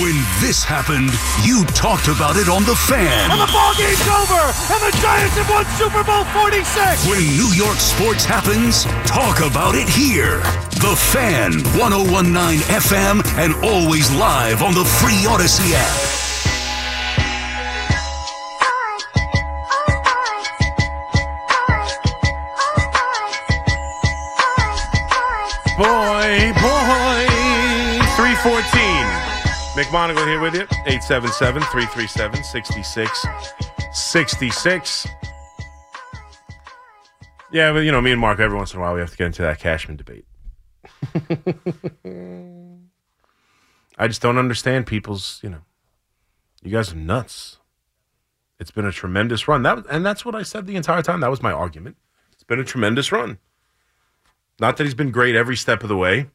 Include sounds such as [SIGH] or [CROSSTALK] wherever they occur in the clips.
When this happened, you talked about it on The Fan. And the ball game's over, and the Giants have won Super Bowl 46. When New York sports happens, talk about it here. The Fan, 1019 FM, and always live on the free Audacy app. Boy, boy. 314. McMonagle here with you. 877 337 6666. Yeah, but you know, me and Mark, every once in a while, we have to get into that Cashman debate. [LAUGHS] I just don't understand people's, you know, you guys are nuts. It's been a tremendous run. That and that's what I said the entire time. That was my argument. It's been a tremendous run. Not that he's been great every step of the way,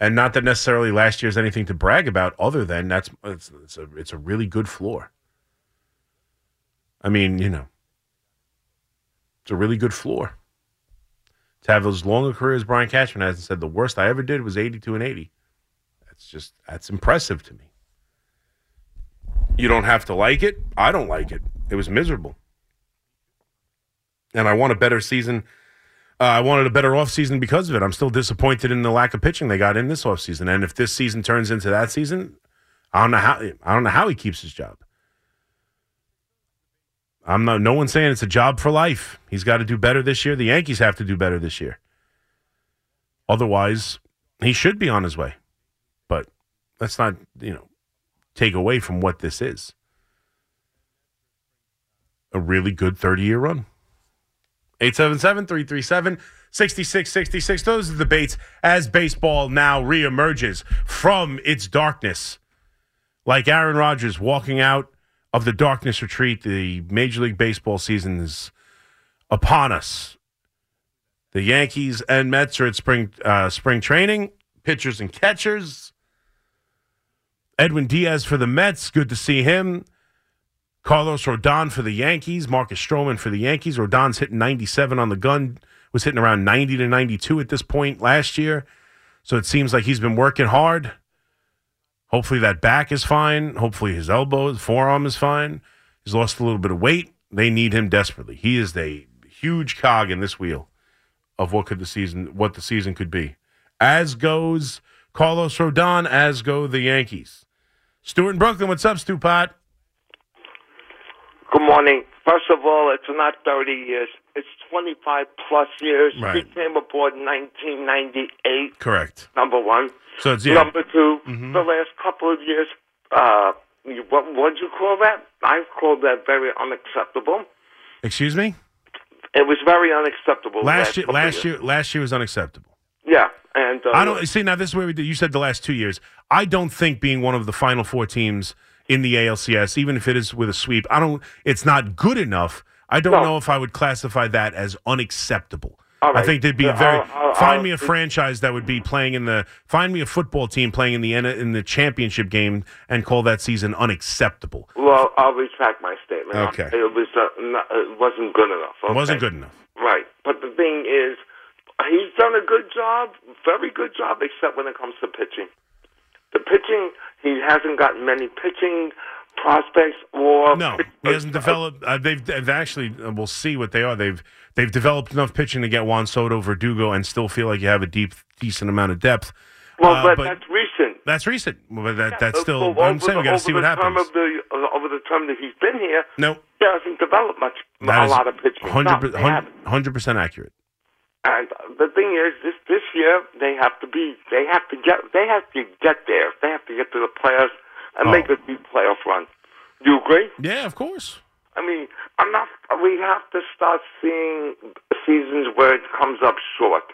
and not that necessarily last year's anything to brag about. Other than that's it's, it's a it's a really good floor. I mean, you know, it's a really good floor. To have as long a career as Brian Cashman has and said the worst I ever did was eighty two and eighty. That's just that's impressive to me. You don't have to like it. I don't like it. It was miserable. And I want a better season uh, I wanted a better offseason because of it. I'm still disappointed in the lack of pitching they got in this offseason. And if this season turns into that season, I don't know how I don't know how he keeps his job. I'm not no one's saying it's a job for life. He's got to do better this year. The Yankees have to do better this year. Otherwise, he should be on his way. But let's not, you know, take away from what this is. A really good 30-year run. 877-337-6666. Those are the debates as baseball now reemerges from its darkness. Like Aaron Rodgers walking out of the darkness retreat, the Major League Baseball season is upon us. The Yankees and Mets are at spring uh, spring training, pitchers and catchers. Edwin Diaz for the Mets, good to see him. Carlos Rodon for the Yankees, Marcus Stroman for the Yankees. Rodon's hitting 97 on the gun, was hitting around 90 to 92 at this point last year. So it seems like he's been working hard. Hopefully that back is fine. Hopefully his elbow, his forearm is fine. He's lost a little bit of weight. They need him desperately. He is a huge cog in this wheel of what could the season what the season could be. As goes Carlos Rodon, as go the Yankees. Stuart in Brooklyn, what's up, Stu Pot? Good morning. First of all, it's not 30 years. It's 25 plus years. Right. He came aboard in 1998, Correct. number one. So it's yeah. Number 2 Mhm. the last couple of years, uh, what would you call that? I called that very unacceptable. Excuse me? It was very unacceptable. Last year last year last year was unacceptable. Yeah, and uh, I don't see now. This is where we did. You said the last two years. I don't think being one of the final four teams in the ALCS, even if it is with a sweep, I don't. It's not good enough. I don't No. know if I would classify that as unacceptable. I think they'd be very. I'll- I'll- find I'll- me a franchise that would be playing in the. Find me a football team playing in the in the championship game and call that season unacceptable. Well, I'll retract my statement. Okay. It was uh, not, it wasn't good enough. It wasn't good enough. Right. But the thing is, he's done a good job, very good job, except when it comes to pitching. The pitching, he hasn't gotten many pitching prospects or No, he hasn't developed. Uh, they've, they've actually. Uh, we'll see what they are. They've they've developed enough pitching to get Juan Soto, Verdugo, and still feel like you have a deep, decent amount of depth. Well, Uh, but, but- that's recent. That's recent, but that that's Uh, still. well, I'm saying we got to see what happens. Of the, uh, over the time that he's been here, No, he hasn't developed much, that a lot of pitching. No, they haven't. hundred percent accurate. And the thing is, this this year they have to be, they have to get, they have to get there. They have to get to the playoffs and Oh. make a deep playoff run. Do you agree? Yeah, of course. I mean, I'm not. We have to start seeing seasons where it comes up short.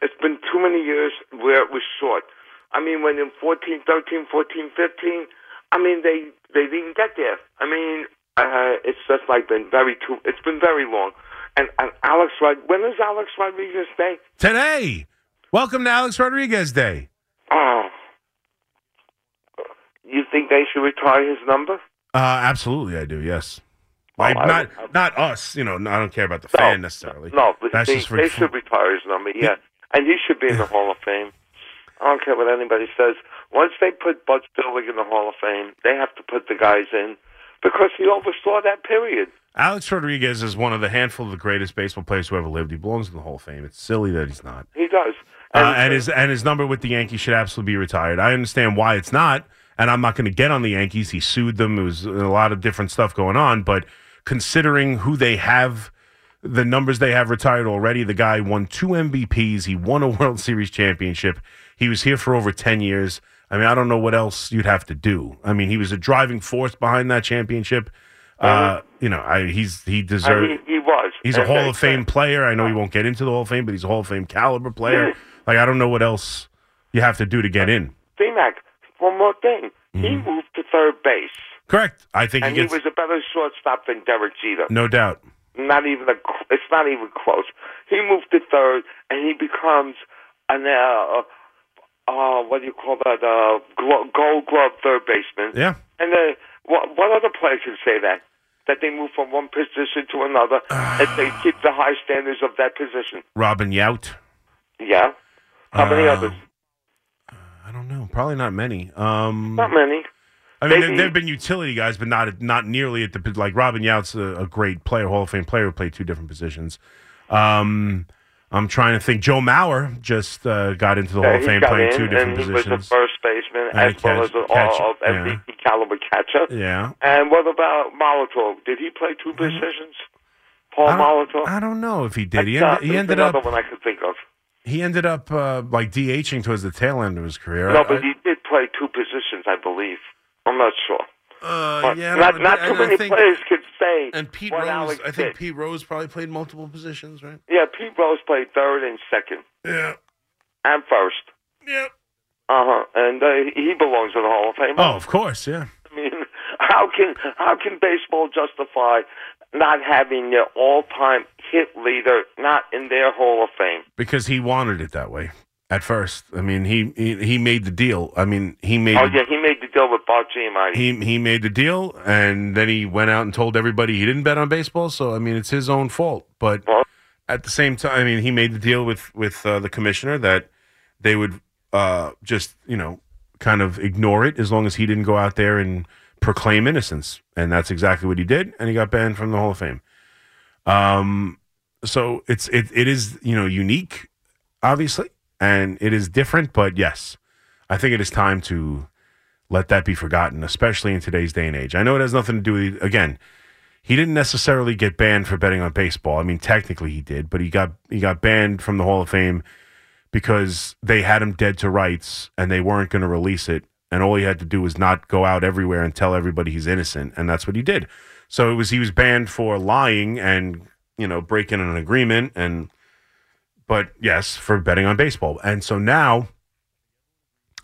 It's been too many years where it was short. I mean, when in 14, 13, 14, 15, I mean, they they didn't get there. I mean, uh, it's just like been very too. It's been very long. And and Alex Rod, when is Alex Rodriguez Day? Today, welcome to Alex Rodriguez Day. Oh, you think they should retire his number? Uh, absolutely, I do. Yes. Like, I not would- not us. You know, I don't care about the No, fan necessarily. No, but That's they, just they should retire his number, yeah. And he should be in the Hall of Fame. I don't care what anybody says. Once they put Bud Selig in the Hall of Fame, they have to put the guys in because he oversaw that period. Alex Rodriguez is one of the handful of the greatest baseball players who ever lived. He belongs in the Hall of Fame. It's silly that he's not. He does. Uh, and his and his number with the Yankees should absolutely be retired. I understand why it's not, and I'm not going to get on the Yankees. He sued them. It was a lot of different stuff going on, but considering who they have, the numbers they have retired already, the guy won two MVPs. He won a World Series championship. He was here for over ten years. I mean, I don't know what else you'd have to do. I mean, he was a driving force behind that championship. Uh, you know, I, he's he I deserves. mean, he was. He's a Hall of Fame player. I know he won't get into the Hall of Fame, but he's a Hall of Fame caliber player. Like I don't know what else you have to do to get in. D-Mac, one more thing. He moved to third base, Correct. I think and he he was a better shortstop than Derek Jeter. no doubt. Not even a. It's not even close. He moved to third, and he becomes an uh, uh what do you call that? Uh, Gold Glove third baseman. Yeah. And uh, what what other player can say that? That they move from one position to another, [SIGHS] and they keep the high standards of that position. Robin Yount. Yeah. How many Uh, others? I don't know. Probably not many. Um, Not many. I mean, there, maybe- there have been utility guys, but not not nearly at the like Robin Yount's a, a great player, Hall of Fame player who played two different positions. Um, I'm trying to think. Joe Mauer just uh, got into the Hall of Fame playing in, two different and he was positions. Baseman And as well as an all of yeah. MVP caliber catcher. yeah. And what about Molitor? Did he play two positions? Paul Mm-hmm. I don't, Molitor. I don't know if he did. He, ended, he ended another up one I could think of. he ended up uh, like DHing towards the tail end of his career. No, I- but he did play two positions, I believe. I'm not sure. Uh, yeah, not no, not too many think- players could say And Pete Rose, Alex I think did. Pete Rose probably played multiple positions, right? Yeah, Pete Rose played third and second Yeah. and first. Yeah. Uh huh. And uh, he belongs in the Hall of Fame. Oh, of course, yeah. I mean, [LAUGHS] how can how can baseball justify not having their all-time hit leader not in their Hall of Fame? Because he wanted it that way at first. I mean, he he, he made the deal. I mean, he made Oh the, yeah, he made the deal with Bob Giamatti. he he made the deal, and then he went out and told everybody he didn't bet on baseball. So I mean, it's his own fault. But Well- at the same time, I mean, he made the deal with with uh, the commissioner that they would uh, just you know kind of ignore it as long as he didn't go out there and proclaim innocence, and that's exactly what he did, and he got banned from the Hall of Fame. Um, so it's it it is you know unique, obviously, and it is different, but yes, I think it is time to let that be forgotten, especially in today's day and age. I know it has nothing to do with again. He didn't necessarily get banned for betting on baseball. I mean, technically he did, but he got he got banned from the Hall of Fame because they had him dead to rights and they weren't going to release it. And all he had to do was not go out everywhere and tell everybody he's innocent, and that's what he did. So it was he was banned for lying and you know breaking an agreement and but yes for betting on baseball. And so now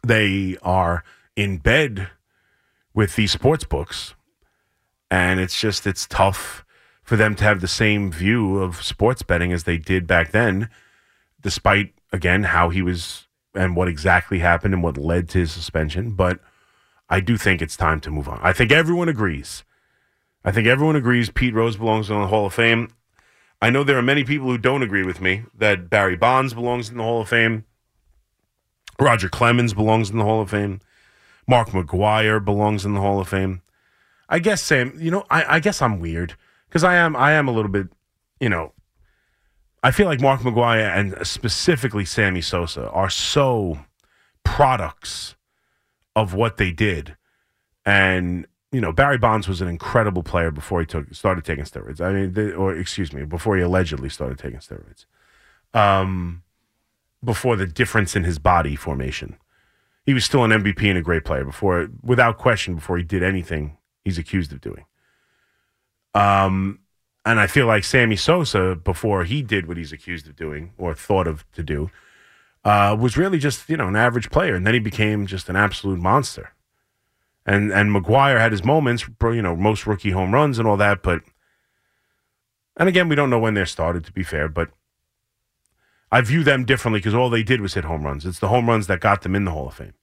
they are in bed with these sports books and it's just it's tough for them to have the same view of sports betting as they did back then despite again how he was and what exactly happened and what led to his suspension but i do think it's time to move on. I think everyone agrees. I think everyone agrees pete rose belongs in the hall of fame. I know there are many people who don't agree with me that barry bonds belongs in the hall of fame. Roger clemens belongs in the hall of fame. Mark mcgwire belongs in the hall of fame. I guess Sam, you know, I, I guess I'm weird because I am I am a little bit, you know, I feel like Mark McGwire and specifically Sammy Sosa are so products of what they did, and you know Barry Bonds was an incredible player before he took started taking steroids. I mean, the, or excuse me, before he allegedly started taking steroids, um, before the difference in his body formation. He was still an MVP and a great player before, without question, before he did anything he's accused of doing. Um, and I feel like Sammy Sosa, before he did what he's accused of doing or thought of to do, uh, was really just you know an average player, and then he became just an absolute monster. And and McGwire had his moments, you know, most rookie home runs and all that, but and again, we don't know when they started. To be fair, but I view them differently because all they did was hit home runs. It's the home runs that got them in the Hall of Fame.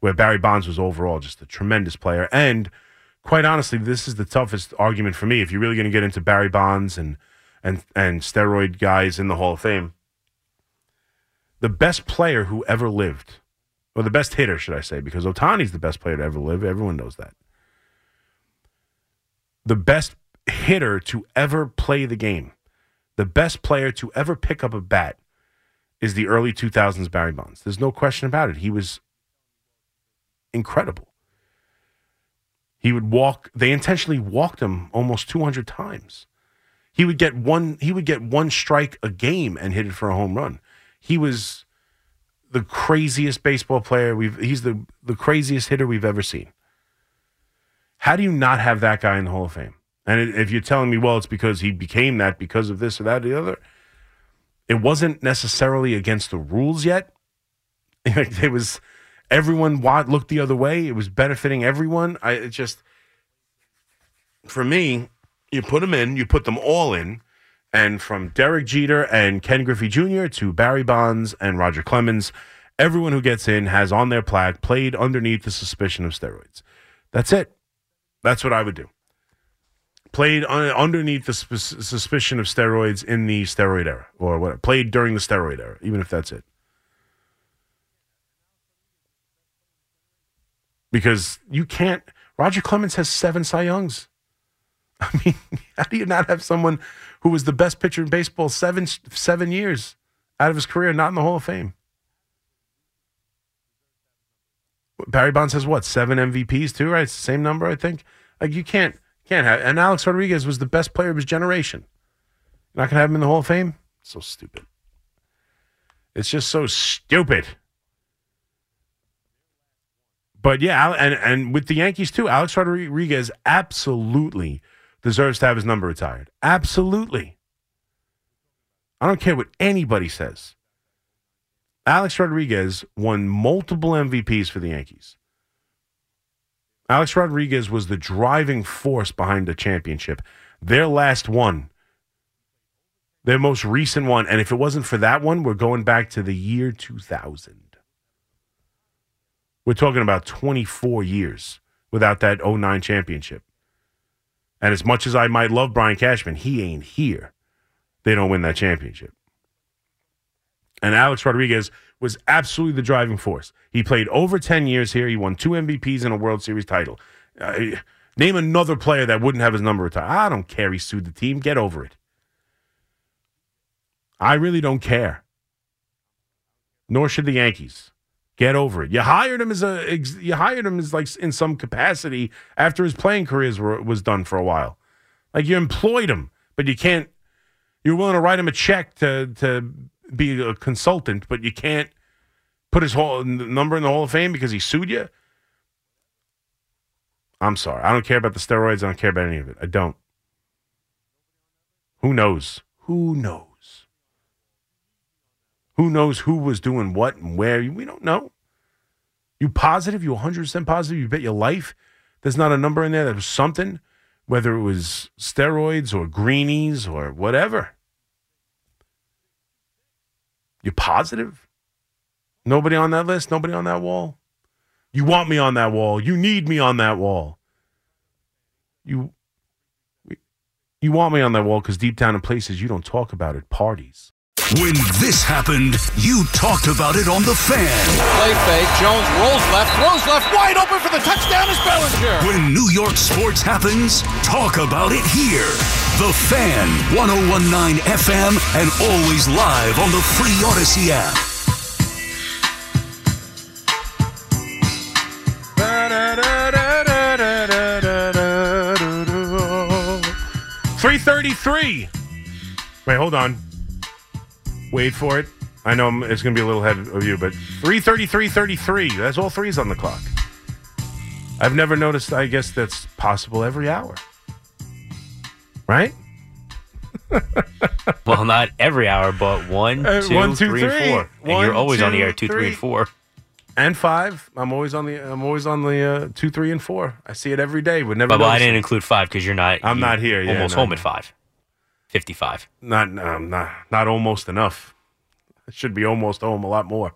Where Barry Bonds was overall just a tremendous player, and quite honestly, this is the toughest argument for me. If you're really going to get into Barry Bonds and and and steroid guys in the Hall of Fame, the best player who ever lived, or the best hitter, should I say, because Ohtani's the best player to ever live. Everyone knows that. The best hitter to ever play the game, the best player to ever pick up a bat is the early 2000s Barry Bonds. There's no question about it. He was incredible. He would walk, they intentionally walked him almost 200 times. He would get one he would get one strike a game and hit it for a home run. He was the craziest baseball player we've he's the the craziest hitter we've ever seen. How do you not have that guy in the Hall of Fame? And if you're telling me, well, it's because he became that because of this or that or the other, it wasn't necessarily against the rules yet. [LAUGHS] it was everyone looked the other way. It was benefiting everyone. I it just for me, you put them in, you put them all in, and from Derek Jeter and Ken Griffey Jr. to Barry Bonds and Roger Clemens, everyone who gets in has on their plaque played underneath the suspicion of steroids. That's it. That's what I would do. Played on, underneath the sp- suspicion of steroids in the steroid era, or what? Played during the steroid era, even if that's it. Because you can't. Roger Clemens has seven Cy Youngs. [LAUGHS] I mean, how do you not have someone who was the best pitcher in baseball seven seven years out of his career not in the Hall of Fame? Barry Bonds has what seven MVPs too, right? It's the same number, I think. Like you can't can't have. And Alex Rodriguez was the best player of his generation. You're not gonna have him in the Hall of Fame? So stupid. It's just so stupid. But yeah, and and with the Yankees too, Alex Rodriguez absolutely deserves to have his number retired. Absolutely. I don't care what anybody says. Alex Rodriguez won multiple MVPs for the Yankees. Alex Rodriguez was the driving force behind the championship. Their last one, their most recent one, and if it wasn't for that one, we're going back to the year 2000. We're talking about 24 years without that 09 championship. And as much as I might love Brian Cashman, he ain't here. They don't win that championship. And Alex Rodriguez was absolutely the driving force. He played over 10 years here. He won two MVPs and a World Series title. Uh, name another player that wouldn't have his number retired. I don't care. He sued the team. Get over it. I really don't care. Nor should the Yankees. Get over it. You hired him as a you hired him as like in some capacity after his playing career was done for a while. Like you employed him, but you can't. You're willing to write him a check to to be a consultant, but you can't put his whole number in the Hall of Fame because he sued you. I'm sorry. I don't care about the steroids. I don't care about any of it. I don't. Who knows? Who knows? Who knows who was doing what and where? We don't know. You positive? You 100% positive? You bet your life there's not a number in there that was something, whether it was steroids or greenies or whatever. You positive? Nobody on that list? Nobody on that wall? You want me on that wall. You need me on that wall. You you want me on that wall because deep down in places you don't talk about it, parties. When this happened, you talked about it on The Fan. Play fake. Jones rolls left, throws left, wide open for the touchdown is Bellinger. When New York sports happens, talk about it here. The Fan, 1019 FM, and always live on the free Audacy app. Three thirty-three. Wait, hold on. Wait for it. I know it's going to be a little ahead of you, but 333 33. That's all threes on the clock. I've never noticed, I guess that's possible every hour. Right? [LAUGHS] well, not every hour, but one, Uh, two, one, two, three, and three. four. And you're One, always on the two, air two, three, three. and four. And five. I'm always on the I'm always on the uh, two, three, and four. I see it every day. Would never But, but I didn't it. include five because you're not. I'm you're not here, yeah, almost no, home at five. 55. Not um, not not almost enough. It should be almost home a lot more.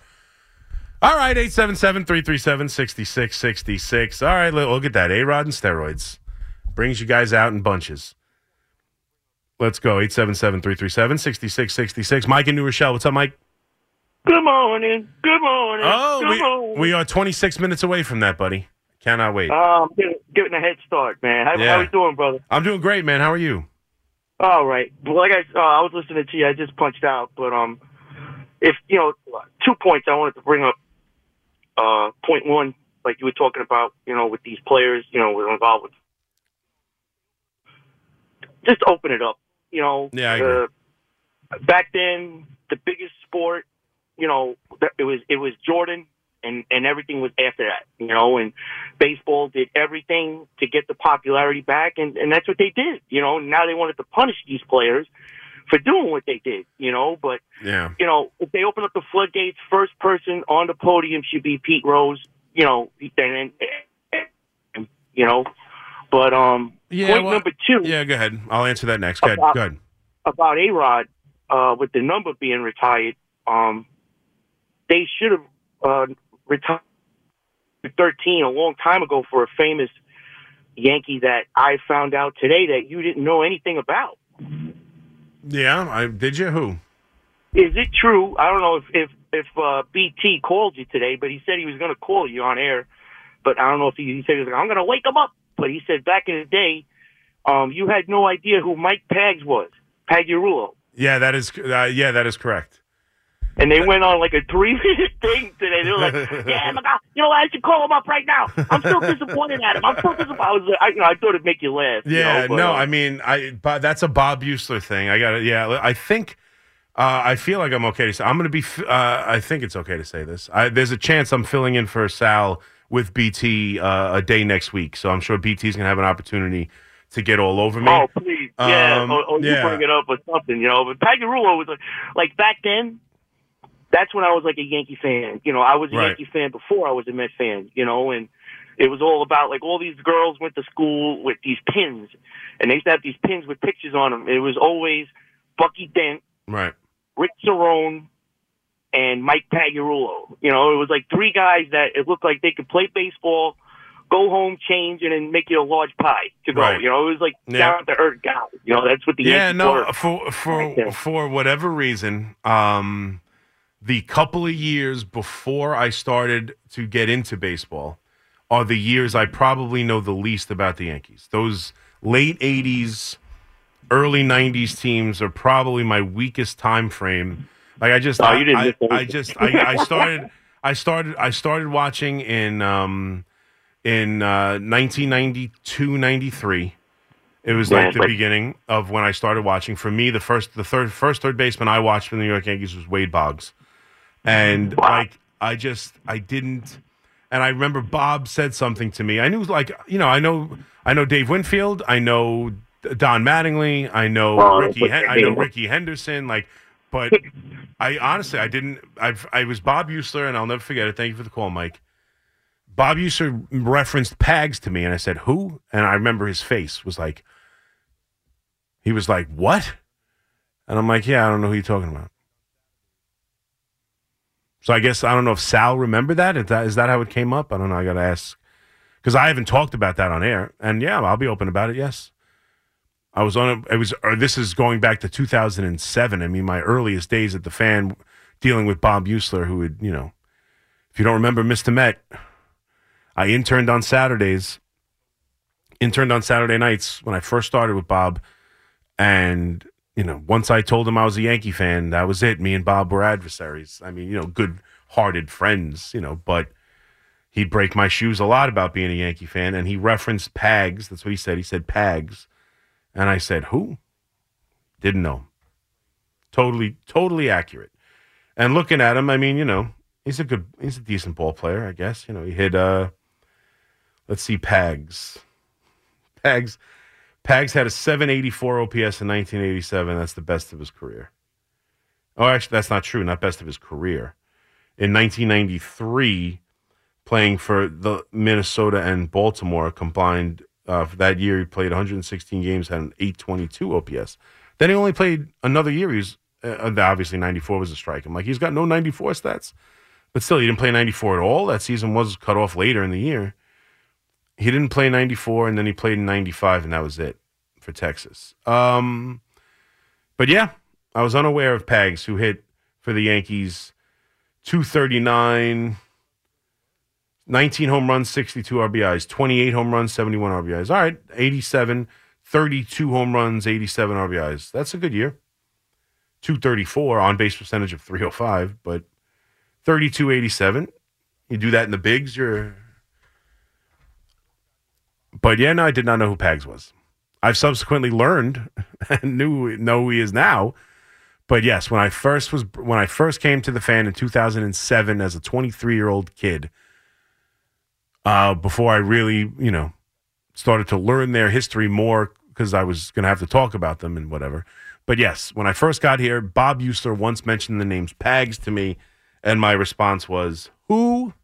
All right, 877-337-6666. All right, look look at that. A-Rod and steroids. Brings you guys out in bunches. Let's go. 877-337-6666. Mike in New Rochelle. What's up, Mike? Good morning. Good morning. Oh, good we, morning. we are 26 minutes away from that, buddy. Cannot wait. Um, getting, getting a head start, man. How, Yeah. how you doing, brother? I'm doing great, man. How are you? All right. Well, like I, uh, I was listening to you. I just punched out, but um, if you know, two points I wanted to bring up. Uh, point one, like you were talking about, you know, with these players, you know, we're involved with. Just open it up, you know. Yeah. Uh, back then, the biggest sport, you know, it was it was Jordan, and and everything was after that, you know, and baseball did everything to get the popularity back, and and that's what they did, you know. Now they wanted to punish these players for doing what they did, you know, but Yeah. you know, if they open up the floodgates, first person on the podium should be Pete Rose. You know, and, and you know, but um, Yeah, point well- number two Yeah, go ahead. I'll answer that next. Go ahead. About- ahead. about A Rod, uh, with the number being retired, um, they should have uh, retired thirteen a long time ago for a famous Yankee that I found out today that you didn't know anything about. Yeah, I did you? Who? Is it true? I don't know if if if uh, BT called you today, but he said he was going to call you on air. But I don't know if he, he said he was like, I'm going to wake him up. But he said back in the day, um, you had no idea who Mike Pags was, Pagliarulo, Yeah, that is. Uh, yeah, that is correct. And they went on like a three minute [LAUGHS] thing today. They were like, Yeah, my God, you know, what? I should call him up right now. I'm still disappointed at him. I'm still disappointed. I was, I, you know, I thought it'd make you laugh. you Yeah, know, but, no, uh, I mean, I but that's a Bob Heussler thing. I got it. Yeah, I think. Uh, I feel like I'm okay to say. I'm going to be. Uh, I think it's okay to say this. I, there's a chance I'm filling in for Sal with BT uh, a day next week, so I'm sure BT's going to have an opportunity to get all over me. Oh, please. Yeah. Um, or, or you yeah. bring it up or something, you know. But Pagliarulo was like, like back then, that's when I was like a Yankee fan. You know, I was a Right. Yankee fan before I was a Met fan, you know, and it was all about like all these girls went to school with these pins, and they used to have these pins with pictures on them. It was always Bucky Dent, Right. Rick Cerrone, and Mike Pagliarulo. You know, it was like three guys that it looked like they could play baseball, go home, change, and then make you a large pie to go. Right. You know, it was like Yeah. down to earth guys. You know, that's what the Yeah, Yankees no, were. for for Yeah. for whatever reason, um, the couple of years before I started to get into baseball are the years I probably know the least about the Yankees. Those late '80s, early '90s teams are probably my weakest time frame. Like I just, Oh, I, I. I just, I, I started, I started, I started watching in um, in uh, 1992, 93. It was Yeah, like the like- beginning of when I started watching. For me, the first, the third, first third baseman I watched for the New York Yankees was Wade Boggs, and Wow. like I just, I didn't. And I remember Bob said something to me. I knew, like, you know, I know, I know Dave Winfield, I know Don Mattingly, I know Oh, Ricky, Hen- I know Rickey Henderson, like, but [LAUGHS] I honestly, I didn't. I've, I was Bob Heussler, and I'll never forget it. Thank you for the call, Mike. Bob Heussler referenced Pags to me, and I said, "Who?" And I remember his face was like, he was like, "What?" And I'm like, "Yeah, I don't know who you're talking about." So I guess I don't know if Sal remembered that. Is that is that how it came up? I don't know. I got to ask because I haven't talked about that on air. And yeah, I'll be open about it. Yes, I was on. A, it was. This is going back to 2007. I mean, my earliest days at the fan, dealing with Bob Heussler, who would, you know, if you don't remember, Mr. Met, I interned on Saturdays. Interned on Saturday nights when I first started with Bob, and you know, once I told him I was a Yankee fan, that was it. Me and Bob were adversaries. I mean, you know, good-hearted friends, you know, but he'd break my shoes a lot about being a Yankee fan, and he referenced Pags. That's what he said. He said Pags, and I said who? Didn't know. Totally, totally accurate. And looking at him, I mean, you know, he's a good, he's a decent ball player, I guess. You know, he hit. uh Let's see, Pags. Pags. Pags had a 784 OPS in 1987. That's the best of his career. Oh, actually, that's not true. Not best of his career. In 1993, playing for the Minnesota and Baltimore combined uh, for that year, he played 116 games, had an 822 OPS. Then he only played another year. He was uh, obviously 94 was a strike. I'm like, he's got no 94 stats, but still, he didn't play 94 at all. That season was cut off later in the year. He didn't play 94, and then he played in 95, and that was it for Texas. Um, but yeah, I was unaware of Pags, who hit for the Yankees 239, 19 home runs, 62 RBIs, 28 home runs, 71 RBIs. All right, 87, 32 home runs, 87 RBIs. That's a good year. 234 on base percentage of 305, but 32 87. You do that in the bigs, you're. But yeah, no, I did not know who Pags was. I've subsequently learned [LAUGHS] and knew know who he is now. But yes, when I first was when I first came to the fan in 2007 as a 23 year old kid, uh, before I really you know started to learn their history more because I was going to have to talk about them and whatever. But yes, when I first got here, Bob Heussler once mentioned the names Pags to me, and my response was, "Who?"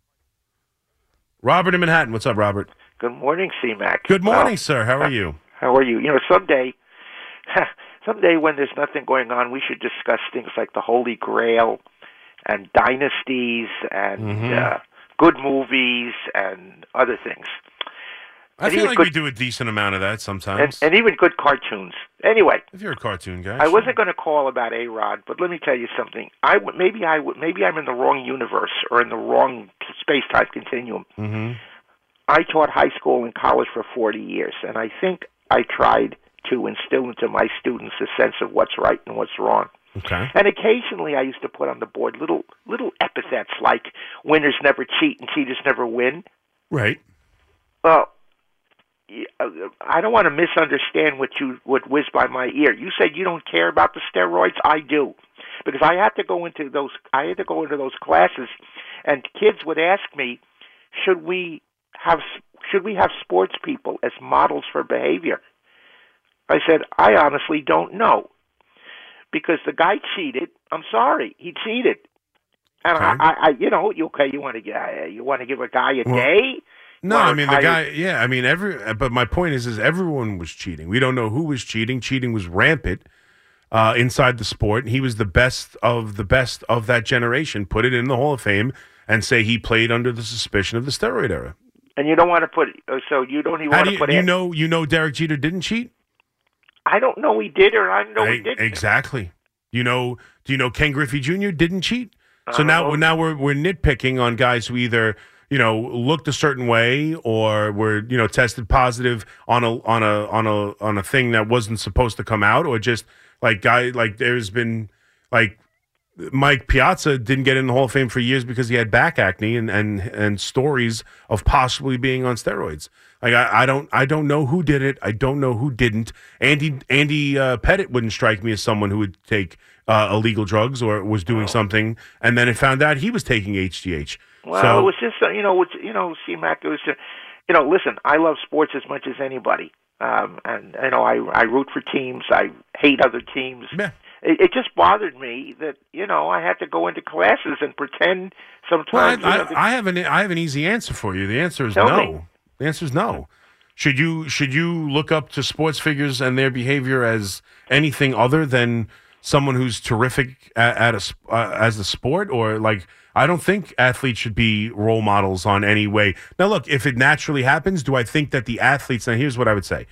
Robert in Manhattan. What's up, Robert? Good morning, C-Mac. Good morning, sir. How are [LAUGHS] you? how are you? You know, someday, [LAUGHS] someday when there's nothing going on, we should discuss things like the Holy Grail and dynasties and Mm-hmm. uh, good movies and other things, I And feel like good- we do a decent amount of that sometimes. and even good cartoons. Anyway, if you're a cartoon guy, I sure. wasn't going to call about A Rod, but let me tell you something. I w- maybe I w- maybe I'm in the wrong universe or in the wrong space time continuum. Mhm. I taught high school and college for 40 years, and I think I tried to instill into my students a sense of what's right and what's wrong. Okay. And occasionally, I used to put on the board little little epithets like "winners never cheat" and "cheaters never win." Right. Well, y- uh, I don't want to misunderstand what you what whizzed by my ear. You said you don't care about the steroids. I do, because I had to go into those. I had to go into those classes, and kids would ask me, "Should we have should we have sports people as models for behavior?" I said, "I honestly don't know, because the guy cheated. I'm sorry, he cheated." And I, Okay. I, I, you know, you okay? You want to get, you want to give a guy a Well, day? No, I mean the guy. Yeah, I mean every. But my point is, is everyone was cheating. We don't know who was cheating. Cheating was rampant uh, inside the sport. He was the best of the best of that generation. Put it in the Hall of Fame and say he played under the suspicion of the steroid era. And you don't want to put uh, so you don't even How want do to you, put you in- know? You know Derek Jeter didn't cheat. I don't know he did or I know he didn't. Exactly. You know? Do you know Ken Griffey Jr. didn't cheat? So now, don't now we're we're nitpicking on guys who either you know looked a certain way or were you know tested positive on a on a on a on a thing that wasn't supposed to come out, or just like guy like there's been like Mike Piazza didn't get in the Hall of Fame for years because he had back acne and and and stories of possibly being on steroids. Like I, I don't I don't know who did it. I don't know who didn't. Andy Andy uh, Pettitte wouldn't strike me as someone who would take uh, illegal drugs or was doing something, and then it found out he was taking HGH. Well, so it was just uh, you know, it's, you know, C Mac. It was, uh, you know, listen. I love sports as much as anybody, um, and you know, I I root for teams. I hate other teams. Yeah. It, it just bothered me that you know I had to go into classes and pretend Well, sometimes. I, you know, I, I have an I have an easy answer for you. The answer is no. me. The answer is no. Should you should you look up to sports figures and their behavior as anything other than someone who's terrific at, at a uh, as a sport, or like I don't think athletes should be role models on any way. Now, look, if it naturally happens, do I think that the athletes? Now, here's what I would say: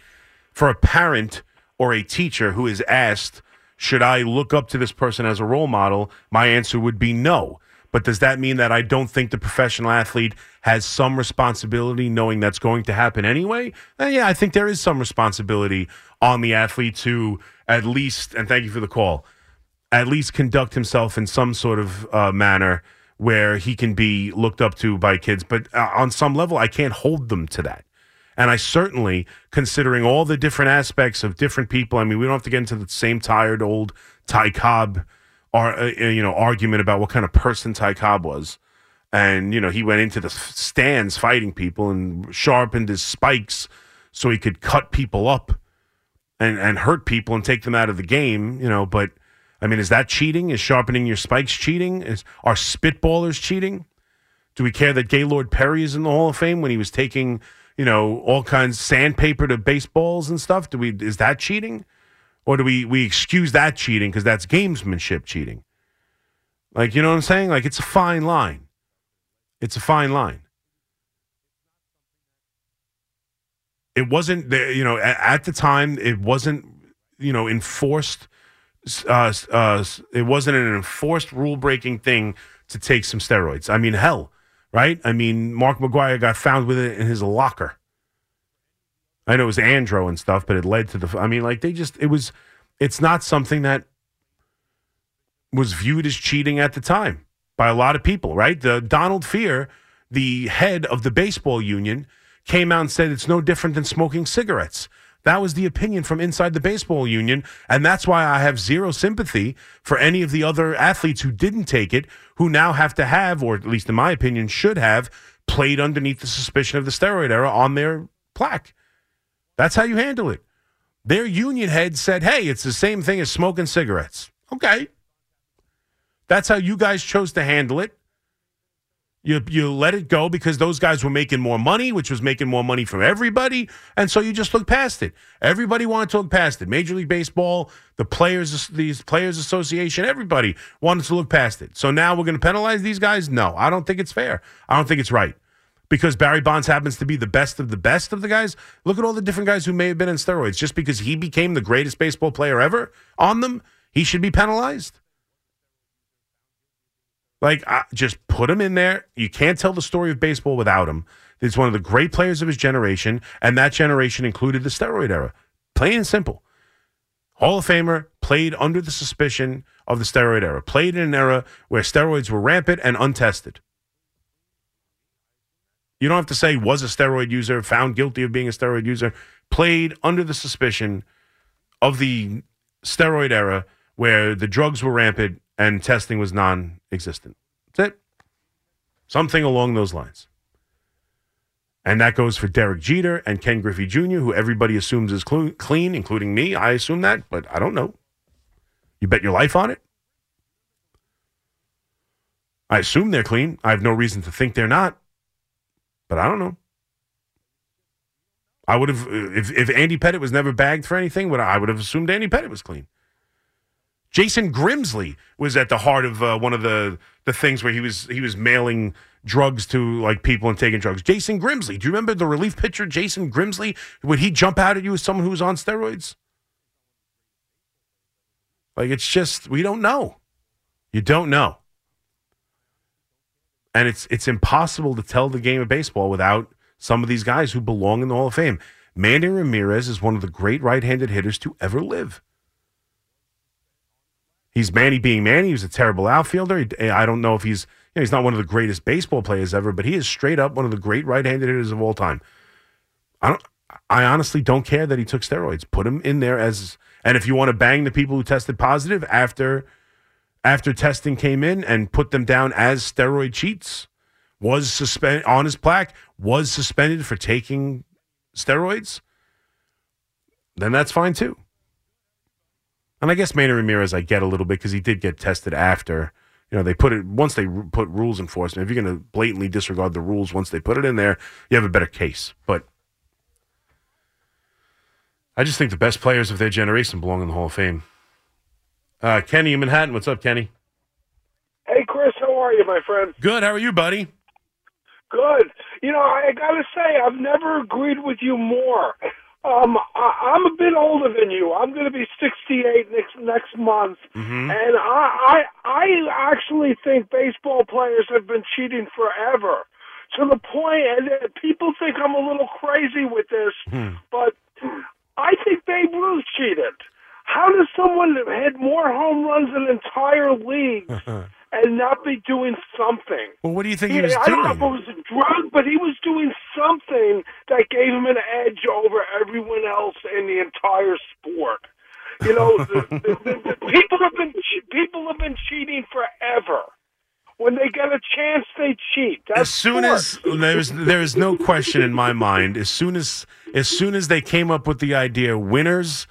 for a parent or a teacher who is asked, should I look up to this person as a role model? My answer would be no. But does that mean that I don't think the professional athlete has some responsibility knowing that's going to happen anyway? Then, yeah, I think there is some responsibility on the athlete to at least, and thank you for the call, at least conduct himself in some sort of uh, manner where he can be looked up to by kids. But uh, on some level, I can't hold them to that. And I certainly, considering all the different aspects of different people, I mean, we don't have to get into the same tired old Ty Cobb, ar- uh, you know, argument about what kind of person Ty Cobb was. And you know, he went into the stands fighting people and sharpened his spikes so he could cut people up and and hurt people and take them out of the game. You know, but I mean, is that cheating? Is sharpening your spikes cheating? Is are spitballers cheating? Do we care that Gaylord Perry is in the Hall of Fame when he was taking, you know, all kinds sandpaper to baseballs and stuff? Do we is that cheating? Or do we we excuse that cheating because that's gamesmanship cheating? Like, you know what I'm saying? Like it's a fine line. It's a fine line. It wasn't you know, at, at the time it wasn't, you know, enforced uh, uh, it wasn't an enforced rule breaking thing to take some steroids. I mean, hell, right? I mean, Mark McGwire got found with it in his locker. I know it was Andro and stuff, but it led to the. I mean, like they just it was. It's not something that was viewed as cheating at the time by a lot of people, right? The Donald Fehr, the head of the baseball union, came out and said it's no different than smoking cigarettes. That was the opinion from inside the baseball union. And that's why I have zero sympathy for any of the other athletes who didn't take it, who now have to have, or at least in my opinion, should have played underneath the suspicion of the steroid era on their plaque. That's how you handle it. Their union head said, hey, it's the same thing as smoking cigarettes. Okay. That's how you guys chose to handle it. You, you let it go because those guys were making more money, which was making more money for everybody. And so you just look past it. Everybody wanted to look past it. Major League Baseball, the players, these players association, everybody wanted to look past it. So now we're going to penalize these guys? No, I don't think it's fair. I don't think it's right. Because Barry Bonds happens to be the best of the best of the guys. Look at all the different guys who may have been in steroids. Just because he became the greatest baseball player ever on them, he should be penalized. Like, just put him in there. You can't tell the story of baseball without him. He's one of the great players of his generation, and that generation included the steroid era. Plain and simple. Hall of Famer played under the suspicion of the steroid era, played in an era where steroids were rampant and untested. You don't have to say was a steroid user, found guilty of being a steroid user, played under the suspicion of the steroid era where the drugs were rampant and testing was non existent. That's it. Something along those lines. And that goes for Derek Jeter and Ken Griffey Jr., who everybody assumes is cl- clean, including me. I assume that, but I don't know. You bet your life on it? I assume they're clean. I have no reason to think they're not, but I don't know. I would have, if, if Andy Pettitte was never bagged for anything, would I, I would have assumed Andy Pettitte was clean. Jason Grimsley was at the heart of uh, one of the the things where he was he was mailing drugs to like people and taking drugs. Jason Grimsley, do you remember the relief pitcher Jason Grimsley? Would he jump out at you as someone who was on steroids? Like it's just we don't know. You don't know. And it's it's impossible to tell the game of baseball without some of these guys who belong in the Hall of Fame. Manny Ramirez is one of the great right-handed hitters to ever live. He's Manny being Manny. He was a terrible outfielder. I don't know if he's you know, he's not one of the greatest baseball players ever, but he is straight up one of the great right-handed hitters of all time. I don't. I honestly don't care that he took steroids. Put him in there as, and if you want to bang the people who tested positive after after testing came in and put them down as steroid cheats, was suspended on his plaque, was suspended for taking steroids, then that's fine too. And I guess Manny Ramirez, I get a little bit because he did get tested after. You know, they put it once they put rules enforcement. If you're going to blatantly disregard the rules once they put it in there, you have a better case. But I just think the best players of their generation belong in the Hall of Fame. Uh, Kenny in Manhattan, what's up, Kenny? Hey, Chris, how are you, my friend? Good. How are you, buddy? Good. You know, I got to say, I've never agreed with you more. [LAUGHS] Um, I, I'm a bit older than you. I'm going to be 68 next next month, mm-hmm. and I, I I actually think baseball players have been cheating forever. To the point, and people think I'm a little crazy with this, Hmm. but I think Babe Ruth cheated. How does someone hit more home runs than entire leagues [LAUGHS] and not be doing something? Well, what do you think he Yeah, was I don't know doing? if it was a drug, but he was doing something that gave him an edge over everyone else in the entire sport. You know, [LAUGHS] the, the, the, the people have been people have been cheating forever. When they get a chance, they cheat. That's as soon as [LAUGHS] there's there is no question in my mind as soon as as soon as they came up with the idea winners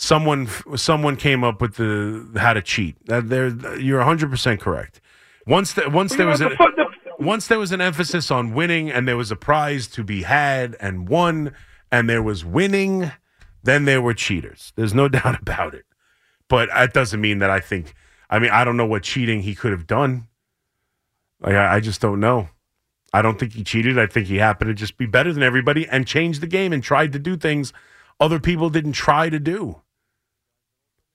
someone someone came up with the how to cheat that there you're 100% correct once the, once there was a, once there was an emphasis on winning and there was a prize to be had and won and there was winning then there were cheaters there's no [LAUGHS] doubt about it but that doesn't mean that I think I mean I don't know what cheating he could have done like I, I just don't know. I don't think he cheated. I think he happened to just be better than everybody and changed the game and tried to do things other people didn't try to do.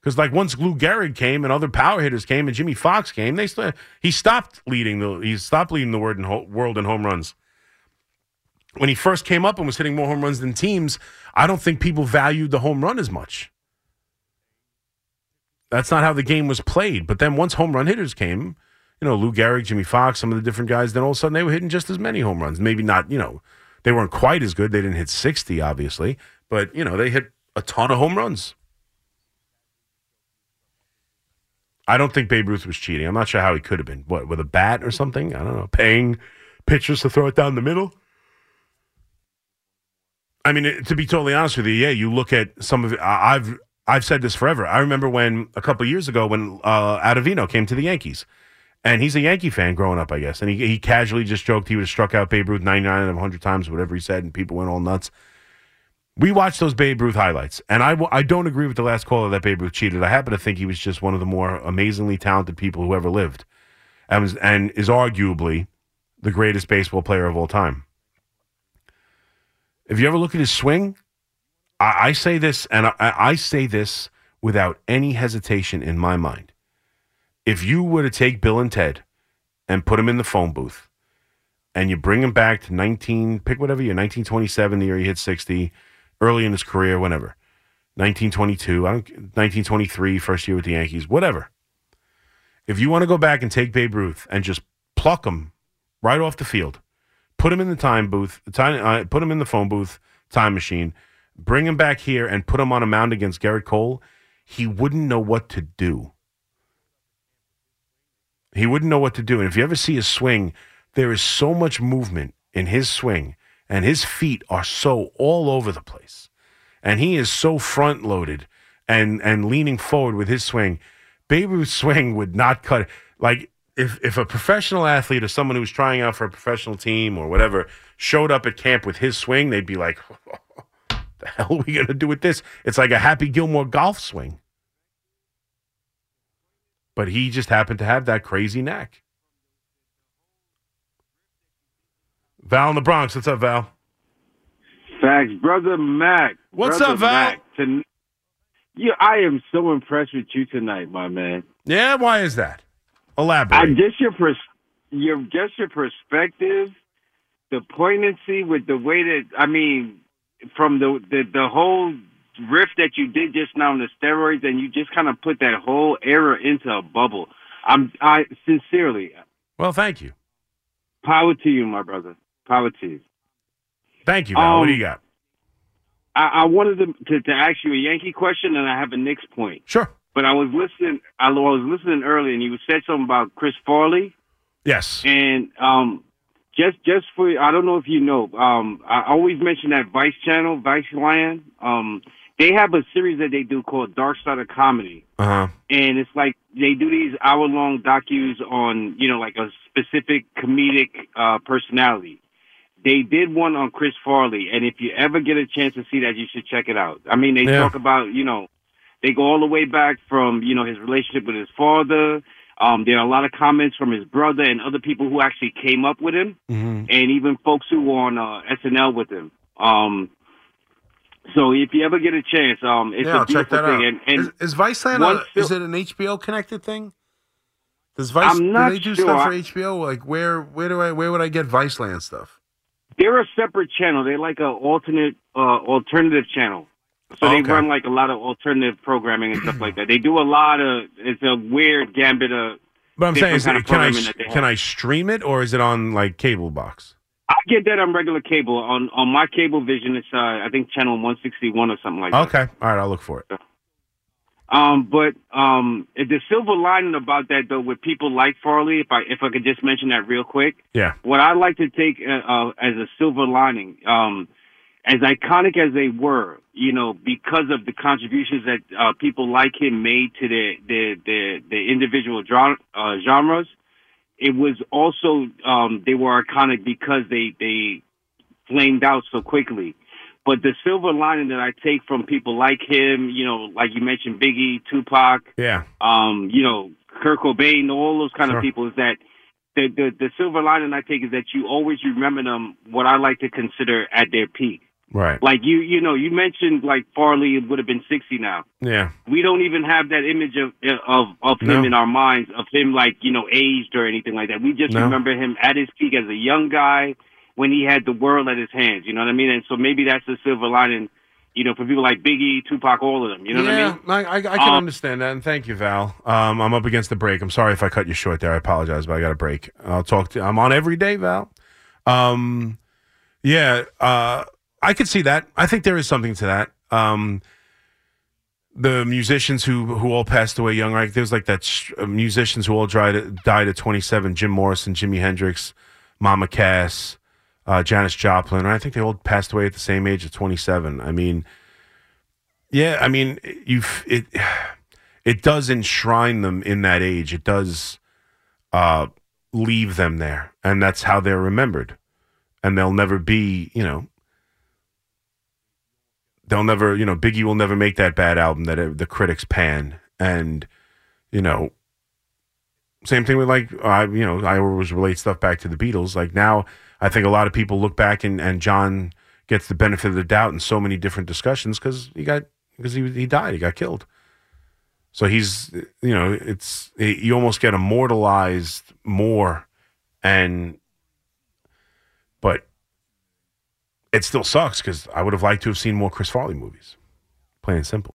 Because like once Lou Gehrig came and other power hitters came and Jimmie Foxx came, they st- he stopped leading the he stopped leading the world in, ho- world in home runs. When he first came up and was hitting more home runs than teams, I don't think people valued the home run as much. That's not how the game was played. But then once home run hitters came, you know, Lou Gehrig, Jimmie Foxx, some of the different guys, then all of a sudden they were hitting just as many home runs. Maybe not, you know, they weren't quite as good. They didn't hit 60, obviously, but, you know, they hit a ton of home runs. I don't think Babe Ruth was cheating. I'm not sure how he could have been. What, with a bat or something? I don't know. Paying pitchers to throw it down the middle? I mean, to be totally honest with you, yeah, you look at some of it. I've I've said this forever. I remember when a couple years ago when uh, Ottavino came to the Yankees, and he's a Yankee fan growing up, I guess, and he, he casually just joked he would have struck out Babe Ruth 99 out of 100 times, whatever he said, and people went all nuts. We watched those Babe Ruth highlights, and I, w- I don't agree with the last caller that Babe Ruth cheated. I happen to think he was just one of the more amazingly talented people who ever lived, and, was, and is arguably the greatest baseball player of all time. If you ever look at his swing, I, I say this, and I, I say this without any hesitation in my mind. If you were to take Bill and Ted and put them in the phone booth, and you bring him back to 19, pick whatever year, 1927, the year he hit 60, early in his career, whenever, 1922, I don't, 1923, first year with the Yankees, whatever. If you want to go back and take Babe Ruth and just pluck him right off the field, put him in the time booth, time, uh, put him in the phone booth, time machine, bring him back here and put him on a mound against Gerrit Cole, he wouldn't know what to do. He wouldn't know what to do. And if you ever see his swing, there is so much movement in his swing, and his feet are so all over the place. And he is so front loaded and and leaning forward with his swing. Babe Ruth's swing would not cut. Like if if a professional athlete or someone who's trying out for a professional team or whatever showed up at camp with his swing, they'd be like, [LAUGHS] the hell are we to do with this? It's like a Happy Gilmore golf swing. But he just happened to have that crazy neck. Val in the Bronx. What's up, Val? Facts, brother Mac. What's Brother up, Val? Mac, ton- yeah, I am so impressed with you tonight, my man. Yeah, why is that? Elaborate. I guess your pers- your just your perspective, the poignancy with the way that I mean, from the the, the whole riff that you did just now on the steroids, and you just kind of put that whole era into a bubble. I'm I sincerely uh, well, thank you. power to you, my brother. You. Thank you, Val. what do Um, you got? I, I wanted to, to to ask you a Yankee question, and I have a Knicks point. Sure. But I was listening. I was listening earlier, and you said something about Chris Farley, Yes. and um, just just for I don't know if you know. Um, I always mention that Vice channel, Viceland. Um, they have a series that they do called Dark Side of Comedy, Uh huh. and it's like they do these hour long docus on you know like a specific comedic uh, personality. They did one on Chris Farley, and if you ever get a chance to see that, you should check it out. I mean, they Yeah. talk about you know they go all the way back from you know his relationship with his father. Um, there are a lot of comments from his brother and other people who actually came up with him, Mm-hmm. and even folks who were on uh, SNL with him. Um, so if you ever get a chance, um, it's yeah, a beautiful that thing. out. And, and is, is Viceland? one on- is it an HBO connected thing? Does Vice? I'm not do they do sure. stuff for HBO? Like where? Where do I? Where would I get Viceland stuff? They're a separate channel. They're like a alternate, uh, alternative channel. So they Okay. run like a lot of alternative programming and stuff like that. They do a lot of. It's a weird gambit of. But I'm saying, it, can I they can. I stream it or is it on like cable box? I get that on regular cable. On on my Cablevision, it's uh, I think channel one sixty one or something like that. Okay, all right, I'll look for it. Um, but um, the silver lining about that though, with people like Farley, if I if I could just mention that real quick, Yeah. what I like to take uh, uh, as a silver lining, um, as iconic as they were, you know, because of the contributions that uh, people like him made to the the the, the individual uh, genres, it was also um, they were iconic because they they flamed out so quickly. But the silver lining that I take from people like him, you know, like you mentioned, Biggie, Tupac, Yeah. um, you know, Kurt Cobain, all those kind Sure. of people, is that the, the the silver lining I take is that you always remember them what I like to consider at their peak. Right. Like you, you know, you mentioned like Farley would have been sixty now. Yeah. We don't even have that image of of of him No. in our minds of him like you know aged or anything like that. We just No. remember him at his peak as a young guy when he had the world at his hands. You know what I mean? And so maybe that's the silver lining. You know, for people like Biggie, Tupac, all of them. You know yeah, what I mean? I, I, I can Um, understand that, and thank you, Val. Um, I'm up against the break. I'm sorry if I cut you short there. I apologize, but I got a break. I'll talk to. I'm on every day, Val. Um, yeah, uh, I could see that. I think there is something to that. Um, the musicians who who all passed away young, like there's like that sh- uh, musicians who all died died at 27. Jim Morrison, Jimi Hendrix, Mama Cass, uh, Janis Joplin. I think they all passed away at the same age of 27. I mean. Yeah, I mean, you it [SIGHS] it does enshrine them in that age. It does uh, leave them there, and that's how they're remembered. And they'll never be, you know, they'll never, you know, Biggie will never make that bad album that the critics pan, and you know, same thing with like I, you know, I always relate stuff back to the Beatles. Like now, I think a lot of people look back and and John gets the benefit of the doubt in so many different discussions because he got because he he died, he got killed. So he's you know it's you almost get immortalized more, and but it still sucks because I would have liked to have seen more Chris Farley movies. Plain and simple.